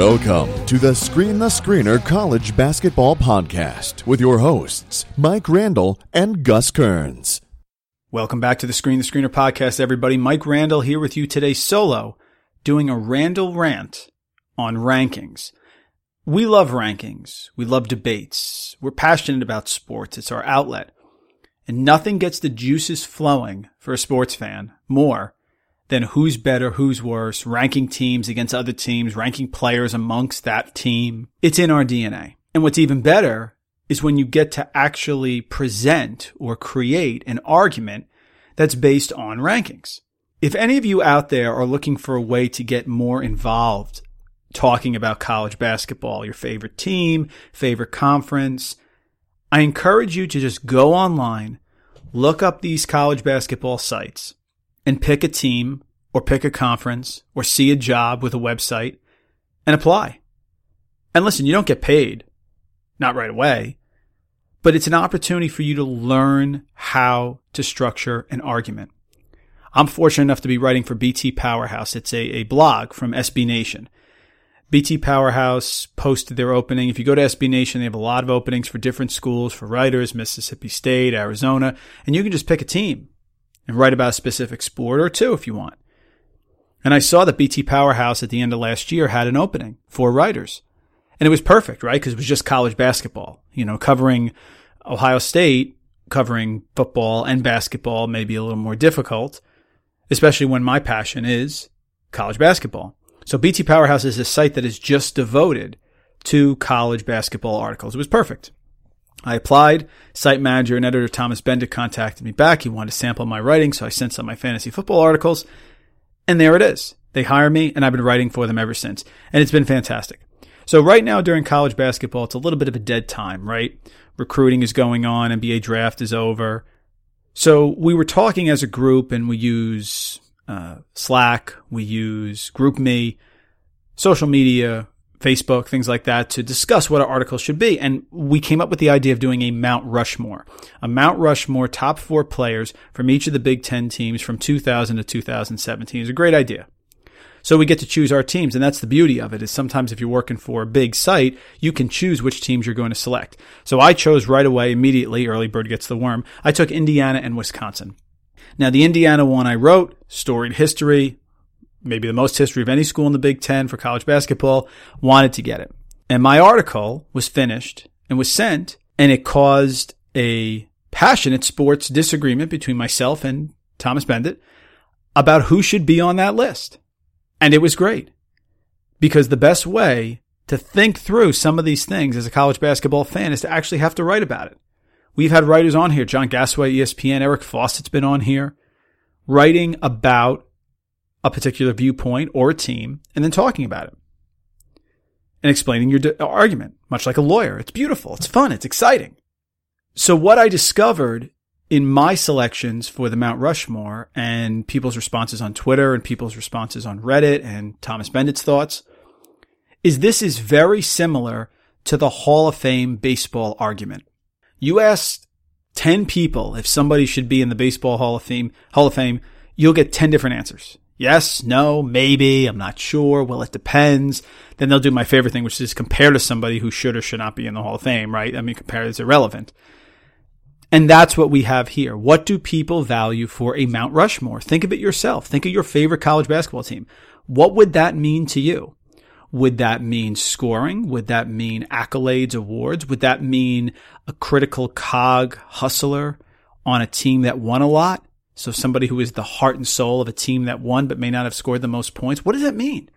Welcome to the Screen the Screener College Basketball Podcast with your hosts, Mike Randle and Gus Kearns. Welcome back to the Screen the Screener Podcast, everybody. Mike Randle here with you today solo, doing a Randle rant on rankings. We love rankings. We love debates. We're passionate about sports. It's our outlet. And nothing gets the juices flowing for a sports fan more than who's better, who's worse, ranking teams against other teams, ranking players amongst that team. It's in our DNA. And what's even better is when you get to actually present or create an argument that's based on rankings. If any of you out there are looking for a way to get more involved talking about college basketball, your favorite team, favorite conference, I encourage you to just go online, look up these college basketball sites, and pick a team or pick a conference or see a job with a website and apply. And listen, you don't get paid, not right away, but it's an opportunity for you to learn how to structure an argument. I'm fortunate enough to be writing for BT Powerhouse. It's a, a blog from SB Nation. BT Powerhouse posted their opening. If you go to SB Nation, they have a lot of openings for different schools, for writers, Mississippi State, Arizona, and you can just pick a team and write about a specific sport or two if you want. And I saw that BT Powerhouse at the end of last year had an opening for writers. And it was perfect, right? Because it was just college basketball, you know, covering Ohio State, covering football and basketball may be a little more difficult, especially when my passion is college basketball. So BT Powerhouse is a site that is just devoted to college basketball articles. It was perfect. I applied. Site manager and editor Thomas Beindit contacted me back. He wanted to sample my writing, so I sent some of my fantasy football articles. And there it is. They hire me, and I've been writing for them ever since. And it's been fantastic. So right now during college basketball, it's a little bit of a dead time, right? Recruiting is going on, NBA draft is over. So we were talking as a group, and we use uh, Slack, we use GroupMe, social media, Facebook, things like that to discuss what our articles should be. And we came up with the idea of doing a Mount Rushmore, a Mount Rushmore top four players from each of the Big Ten teams from 2000 to 2017. It's a great idea. So we get to choose our teams, and that's the beauty of it. Is sometimes if you're working for a big site, you can choose which teams you're going to select. So I chose right away, immediately. Early bird gets the worm. I took Indiana and Wisconsin. Now the Indiana one I wrote, storied history, maybe the most history of any school in the Big Ten for college basketball, wanted to get it. And my article was finished and was sent, and it caused a passionate sports disagreement between myself and Thomas Beindit about who should be on that list. And it was great because the best way to think through some of these things as a college basketball fan is to actually have to write about it. We've had writers on here, John Gasaway, ESPN, Eric Fawcett's been on here, writing about a particular viewpoint or a team and then talking about it and explaining your argument, much like a lawyer. It's beautiful. It's fun. It's exciting. So what I discovered in my selections for the Mount Rushmore and people's responses on Twitter and people's responses on Reddit and Thomas Beindit's thoughts is this is very similar to the Hall of Fame baseball argument. You ask 10 people if somebody should be in the baseball Hall of Fame, Hall of Fame, you'll get 10 different answers. Yes, no, maybe, I'm not sure. Well, it depends. Then they'll do my favorite thing, which is compare to somebody who should or should not be in the Hall of Fame, right? I mean, compare is irrelevant. And that's what we have here. What do people value for a Mount Rushmore? Think of it yourself. Think of your favorite college basketball team. What would that mean to you? Would that mean scoring? Would that mean accolades, awards? Would that mean a critical cog hustler on a team that won a lot? So somebody who is the heart and soul of a team that won but may not have scored the most points. What does that mean?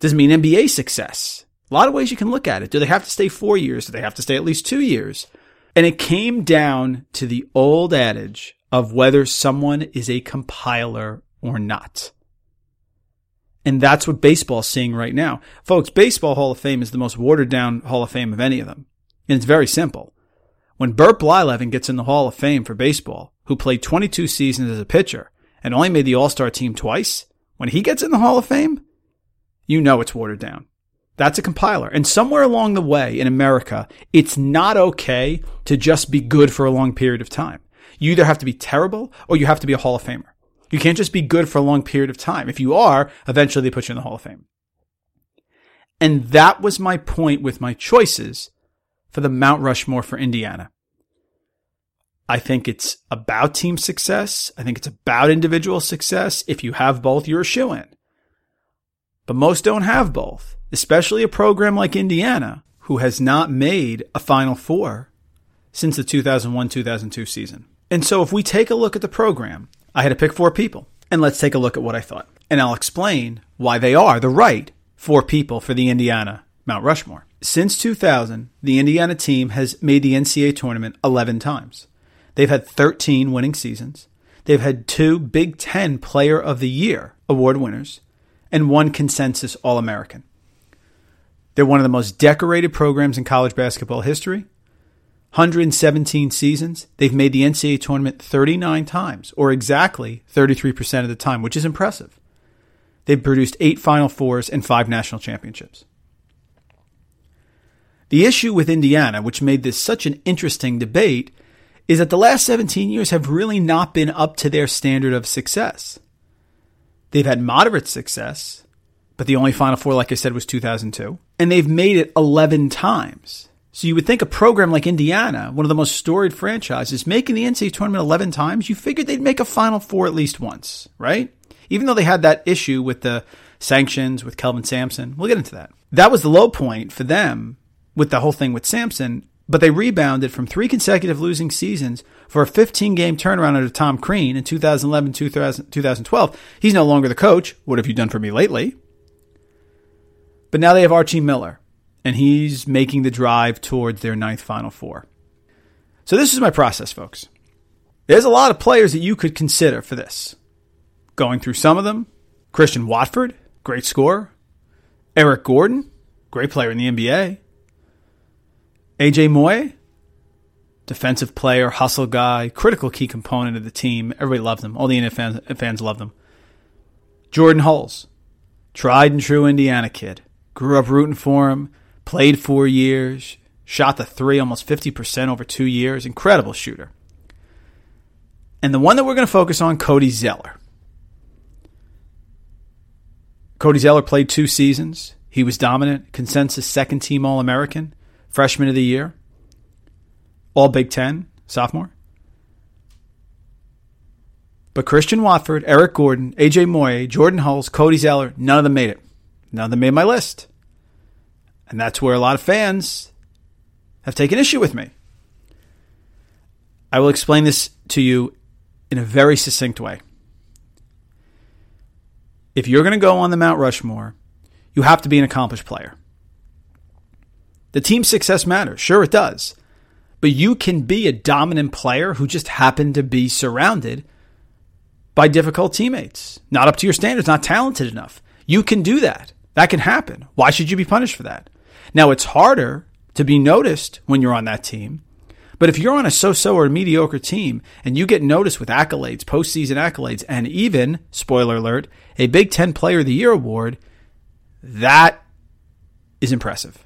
Does it mean NBA success? A lot of ways you can look at it. Do they have to stay four years? Do they have to stay at least two years? And it came down to the old adage of whether someone is a compiler or not. And that's what baseball's seeing right now. Folks, Baseball Hall of Fame is the most watered down Hall of Fame of any of them. And it's very simple. When Bert Blyleven gets in the Hall of Fame for baseball, who played 22 seasons as a pitcher and only made the All-Star team twice, when he gets in the Hall of Fame, you know it's watered down. That's a compiler. And somewhere along the way in America, it's not okay to just be good for a long period of time. You either have to be terrible or you have to be a Hall of Famer. You can't just be good for a long period of time. If you are, eventually they put you in the Hall of Fame. And that was my point with my choices for the Mount Rushmore for Indiana. I think it's about team success. I think it's about individual success. If you have both, you're a shoe in. But most don't have both, especially a program like Indiana, who has not made a Final Four since the 2001 2002 season. And so if we take a look at the program, I had to pick four people. And let's take a look at what I thought. And I'll explain why they are the right four people for the Indiana Mount Rushmore. Since 2000, the Indiana team has made the NCAA tournament 11 times. They've had 13 winning seasons. They've had two Big Ten Player of the Year award winners and one consensus All American. They're one of the most decorated programs in college basketball history. 117 seasons. They've made the NCAA tournament 39 times, or exactly 33% of the time, which is impressive. They've produced eight Final Fours and five national championships. The issue with Indiana, which made this such an interesting debate, is that the last 17 years have really not been up to their standard of success. They've had moderate success, but the only Final Four, like I said, was 2002. And they've made it 11 times. So you would think a program like Indiana, one of the most storied franchises, making the NCAA tournament 11 times, you figured they'd make a Final Four at least once, right? Even though they had that issue with the sanctions with Kelvin Sampson. We'll get into that. That was the low point for them with the whole thing with Sampson, but they rebounded from three consecutive losing seasons for a 15 game turnaround under Tom Crean in 2011 2012. He's no longer the coach. What have you done for me lately? But now they have Archie Miller and he's making the drive towards their ninth Final Four. So this is my process, folks. There's a lot of players that you could consider for this. Going through some of them, Christian Watford, great scorer. Eric Gordon, great player in the NBA. AJ Moye, defensive player, hustle guy, critical key component of the team. Everybody loved him. All the Indiana fans, fans loved him. Jordan Hulls, tried and true Indiana kid. Grew up rooting for him played four years, shot the three almost 50% over two years. Incredible shooter. And the one that we're going to focus on, Cody Zeller. Cody Zeller played two seasons. He was dominant, consensus second team All American, freshman of the year, All Big Ten, sophomore. But Christian Watford, Eric Gordon, AJ Moye, Jordan Hulls, Cody Zeller, none of them made it. None of them made my list. And that's where a lot of fans have taken issue with me. I will explain this to you in a very succinct way. If you're going to go on the Mount Rushmore, you have to be an accomplished player. The team success matters. Sure, it does. But you can be a dominant player who just happened to be surrounded by difficult teammates, not up to your standards, not talented enough. You can do that. That can happen. Why should you be punished for that? Now, it's harder to be noticed when you're on that team. But if you're on a so-so or mediocre team and you get noticed with accolades, postseason accolades, and even, spoiler alert, a Big Ten Player of the Year award, that is impressive.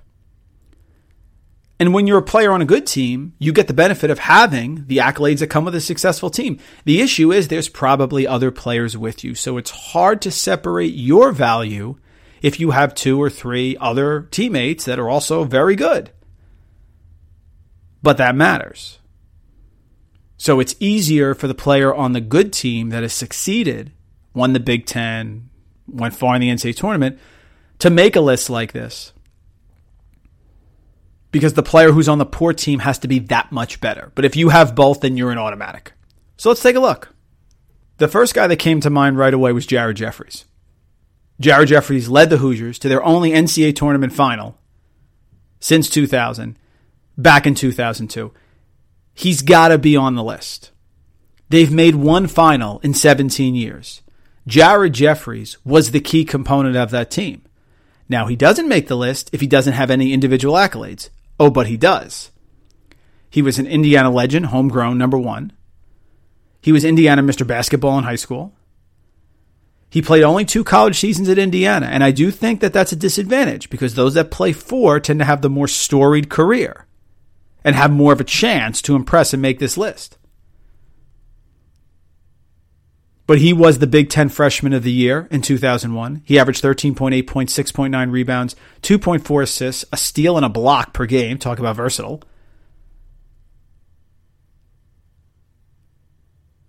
And when you're a player on a good team, you get the benefit of having the accolades that come with a successful team. The issue is there's probably other players with you. So it's hard to separate your value if you have two or three other teammates that are also very good. But that matters. So it's easier for the player on the good team that has succeeded, won the Big Ten, went far in the NCAA tournament, to make a list like this. Because the player who's on the poor team has to be that much better. But if you have both, then you're an automatic. So let's take a look. The first guy that came to mind right away was Jared Jeffries. Jared Jeffries led the Hoosiers to their only NCAA tournament final since 2000, back in 2002. He's got to be on the list. They've made one final in 17 years. Jared Jeffries was the key component of that team. Now, he doesn't make the list if he doesn't have any individual accolades. Oh, but he does. He was an Indiana legend, homegrown, number one. He was Indiana Mr. Basketball in high school. He played only two college seasons at Indiana, and I do think that that's a disadvantage because those that play four tend to have the more storied career and have more of a chance to impress and make this list. But he was the Big Ten Freshman of the Year in 2001. He averaged 13.8 points, 6.9 rebounds, 2.4 assists, a steal, and a block per game. Talk about versatile.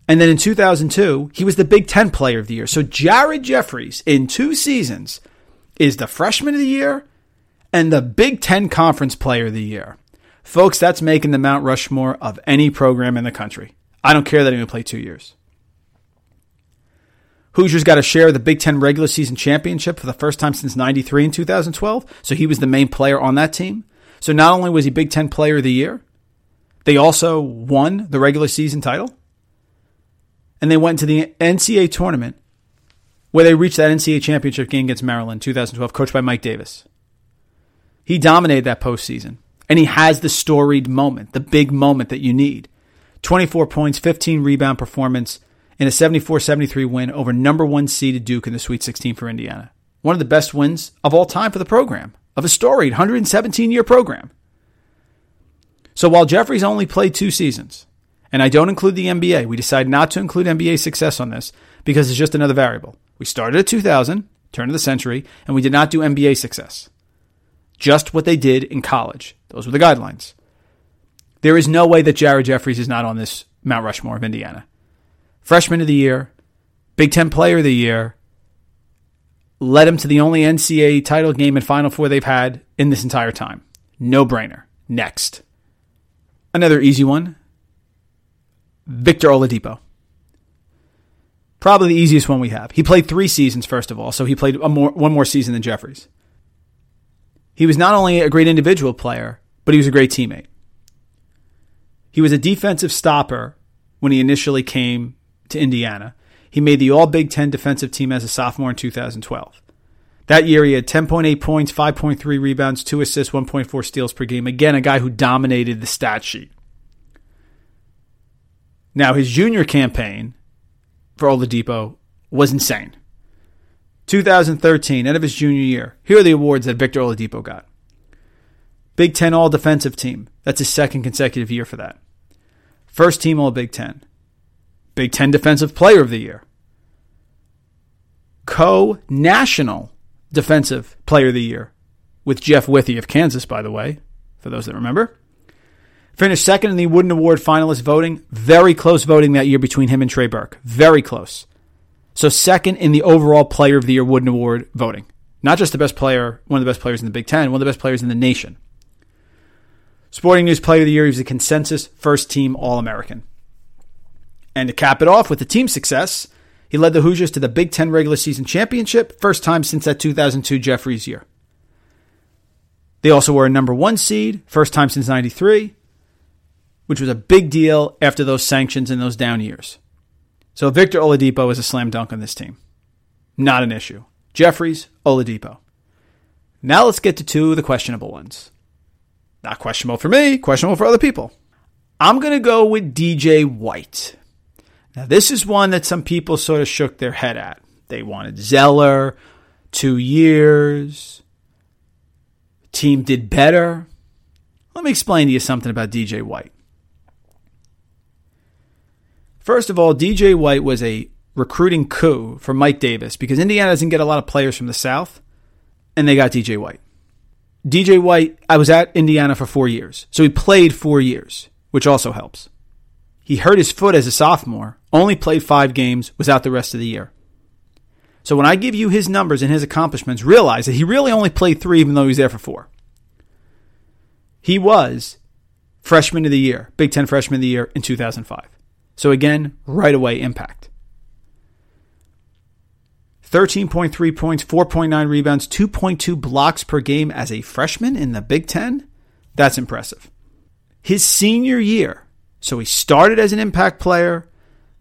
And then in 2002, he was the Big Ten Player of the Year. So Jared Jeffries, in two seasons, is the Freshman of the Year and the Big Ten Conference Player of the Year. Folks, that's making the Mount Rushmore of any program in the country. I don't care that he only played two years. Hoosiers got a share of the Big Ten regular season championship for the first time since 93 in 2012. So he was the main player on that team. So not only was he Big Ten Player of the Year, they also won the regular season title and they went to the NCAA tournament where they reached that NCAA championship game against Maryland 2012, coached by Mike Davis. He dominated that postseason, and he has the storied moment, the big moment that you need. 24 points, 15 rebound performance in a 74 73 win over number one seeded Duke in the Sweet 16 for Indiana. One of the best wins of all time for the program, of a storied 117 year program. So while Jeffries only played two seasons, and I don't include the NBA. We decided not to include NBA success on this because it's just another variable. We started at 2000, turn of the century, and we did not do NBA success. Just what they did in college. Those were the guidelines. There is no way that Jared Jeffries is not on this Mount Rushmore of Indiana. Freshman of the year, Big Ten Player of the Year, led him to the only NCAA title game and Final Four they've had in this entire time. No brainer. Next. Another easy one Victor Oladipo. Probably the easiest one we have. He played three seasons, first of all, so he played more, one more season than Jeffries. He was not only a great individual player, but he was a great teammate. He was a defensive stopper when he initially came to Indiana. He made the All Big Ten defensive team as a sophomore in 2012. That year, he had 10.8 points, 5.3 rebounds, 2 assists, 1.4 steals per game. Again, a guy who dominated the stat sheet. Now, his junior campaign for Oladipo was insane. 2013, end of his junior year. Here are the awards that Victor Oladipo got. Big Ten All Defensive Team. That's his second consecutive year for that. First Team All Big Ten. Big Ten Defensive Player of the Year. Co National Defensive Player of the Year with Jeff Withey of Kansas, by the way, for those that remember. Finished second in the Wooden Award finalist voting. Very close voting that year between him and Trey Burke. Very close. So second in the overall Player of the Year Wooden Award voting. Not just the best player, one of the best players in the Big Ten, one of the best players in the nation. Sporting News Player of the Year, he was a consensus first team All American. And to cap it off with the team success, he led the Hoosiers to the Big Ten regular season championship, first time since that 2002 Jeffries year. They also were a number one seed, first time since 93 which was a big deal after those sanctions and those down years. So Victor Oladipo is a slam dunk on this team. Not an issue. Jeffries, Oladipo. Now let's get to two of the questionable ones. Not questionable for me, questionable for other people. I'm going to go with DJ White. Now, this is one that some people sort of shook their head at. They wanted Zeller, two years. Team did better. Let me explain to you something about DJ White. First of all, DJ White was a recruiting coup for Mike Davis because Indiana doesn't get a lot of players from the South, and they got DJ White. DJ White, I was at Indiana for four years, so he played four years, which also helps. He hurt his foot as a sophomore, only played five games, was out the rest of the year. So when I give you his numbers and his accomplishments, realize that he really only played three, even though he was there for four. He was freshman of the year, Big Ten freshman of the year in 2005. So again, right away impact. 13.3 points, 4.9 rebounds, 2.2 blocks per game as a freshman in the Big Ten. That's impressive. His senior year, so he started as an impact player,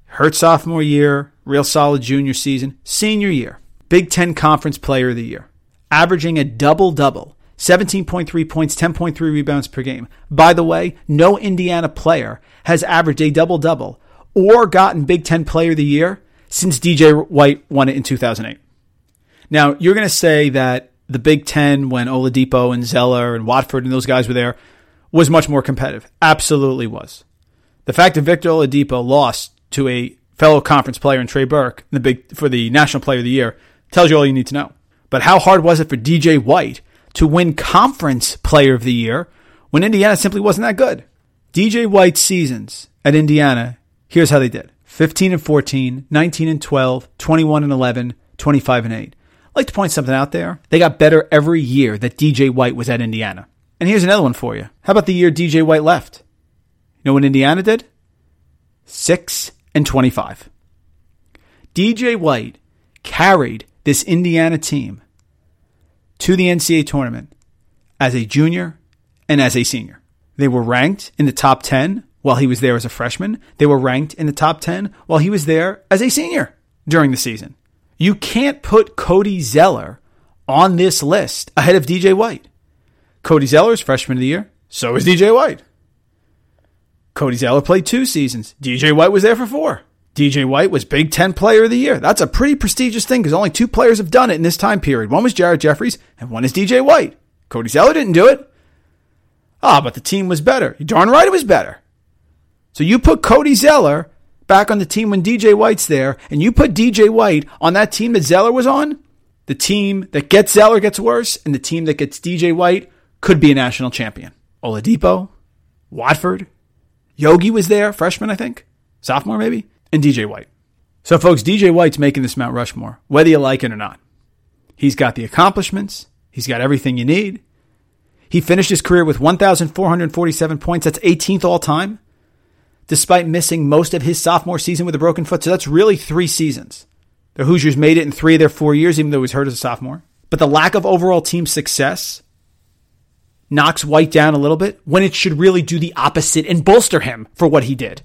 hurt sophomore year, real solid junior season, senior year, Big Ten Conference Player of the Year, averaging a double double, 17.3 points, 10.3 rebounds per game. By the way, no Indiana player has averaged a double double or gotten Big Ten Player of the Year since DJ White won it in 2008. Now, you're going to say that the Big Ten, when Oladipo and Zeller and Watford and those guys were there, was much more competitive. Absolutely was. The fact that Victor Oladipo lost to a fellow conference player in Trey Burke the big, for the National Player of the Year tells you all you need to know. But how hard was it for DJ White to win Conference Player of the Year when Indiana simply wasn't that good? DJ White's seasons at Indiana, here's how they did 15 and 14, 19 and 12, 21 and 11, 25 and 8. I'd like to point something out there. They got better every year that DJ White was at Indiana. And here's another one for you. How about the year DJ White left? You know what Indiana did? 6 and 25. DJ White carried this Indiana team to the NCAA tournament as a junior and as a senior. They were ranked in the top 10 while he was there as a freshman. They were ranked in the top 10 while he was there as a senior during the season. You can't put Cody Zeller on this list ahead of DJ White. Cody Zeller is freshman of the year. So is DJ White. Cody Zeller played two seasons. DJ White was there for four. DJ White was Big Ten Player of the Year. That's a pretty prestigious thing because only two players have done it in this time period. One was Jared Jeffries and one is DJ White. Cody Zeller didn't do it. Ah, but the team was better. You're darn right it was better. So you put Cody Zeller back on the team when DJ White's there, and you put DJ White on that team that Zeller was on, the team that gets Zeller gets worse, and the team that gets DJ White could be a national champion. Oladipo, Watford, Yogi was there, freshman, I think, sophomore maybe, and DJ White. So, folks, DJ White's making this Mount Rushmore, whether you like it or not. He's got the accomplishments, he's got everything you need. He finished his career with 1,447 points. That's 18th all time, despite missing most of his sophomore season with a broken foot. So that's really three seasons. The Hoosiers made it in three of their four years, even though he was hurt as a sophomore. But the lack of overall team success knocks White down a little bit when it should really do the opposite and bolster him for what he did.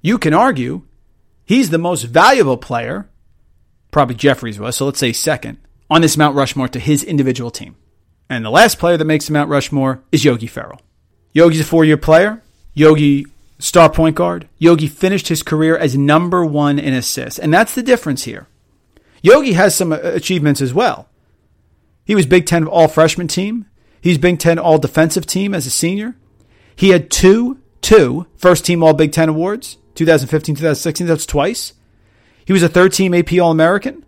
You can argue he's the most valuable player, probably Jeffries was, so let's say second, on this Mount Rushmore to his individual team. And the last player that makes the Mount Rushmore is Yogi Ferrell. Yogi's a four year player. Yogi, star point guard. Yogi finished his career as number one in assists. And that's the difference here. Yogi has some uh, achievements as well. He was Big Ten all freshman team. He's Big Ten All Defensive Team as a senior. He had two, two first team All Big Ten awards, 2015, 2016. That's twice. He was a third team AP All American, and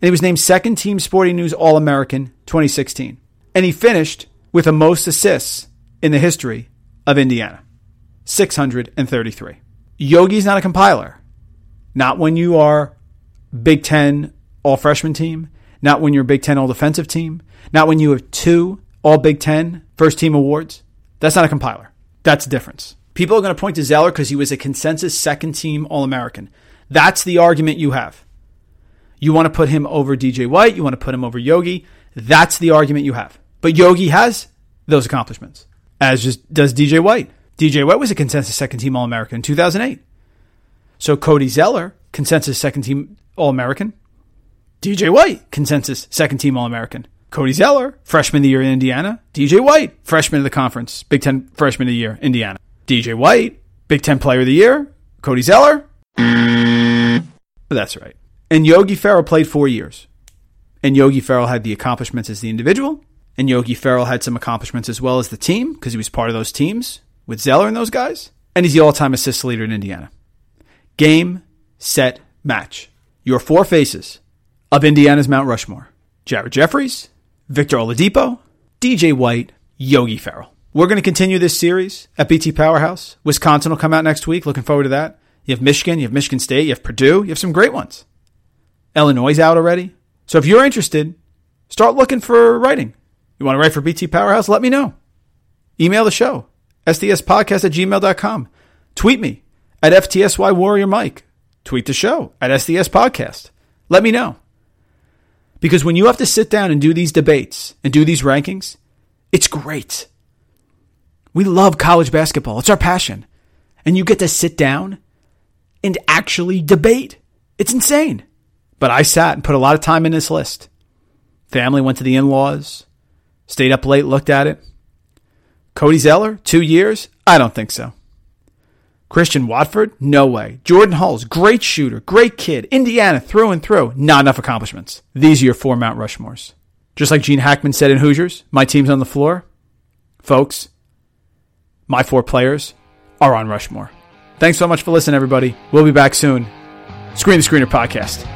he was named second team Sporting News All American 2016. And he finished with the most assists in the history of Indiana 633. Yogi's not a compiler. Not when you are Big Ten All Freshman team, not when you're Big Ten All Defensive team, not when you have two all Big Ten first team awards. That's not a compiler. That's the difference. People are going to point to Zeller because he was a consensus second team All American. That's the argument you have. You want to put him over DJ White, you want to put him over Yogi. That's the argument you have. But Yogi has those accomplishments, as just does DJ White. DJ White was a consensus second team All American in 2008. So Cody Zeller, consensus second team All American. DJ White, consensus second team All American. Cody Zeller, freshman of the year in Indiana. DJ White, freshman of the conference, Big Ten freshman of the year, Indiana. DJ White, Big Ten player of the year. Cody Zeller. That's right. And Yogi Ferrell played four years. And Yogi Ferrell had the accomplishments as the individual. And Yogi Ferrell had some accomplishments as well as the team because he was part of those teams with Zeller and those guys. And he's the all time assist leader in Indiana. Game, set, match. Your four faces of Indiana's Mount Rushmore Jared Jeffries, Victor Oladipo, DJ White, Yogi Ferrell. We're going to continue this series at BT Powerhouse. Wisconsin will come out next week. Looking forward to that. You have Michigan, you have Michigan State, you have Purdue, you have some great ones. Illinois is out already. So if you're interested, start looking for writing. You want to write for BT Powerhouse? Let me know. Email the show, sdspodcast at gmail.com. Tweet me at FTSY Warrior Mike. Tweet the show at SDS Podcast. Let me know. Because when you have to sit down and do these debates and do these rankings, it's great. We love college basketball. It's our passion. And you get to sit down and actually debate. It's insane. But I sat and put a lot of time in this list. Family went to the in laws, stayed up late, looked at it. Cody Zeller, two years? I don't think so. Christian Watford? No way. Jordan Hulls, great shooter, great kid. Indiana, through and through. Not enough accomplishments. These are your four Mount Rushmores. Just like Gene Hackman said in Hoosiers, my team's on the floor. Folks, my four players are on Rushmore. Thanks so much for listening, everybody. We'll be back soon. Screen the Screener Podcast.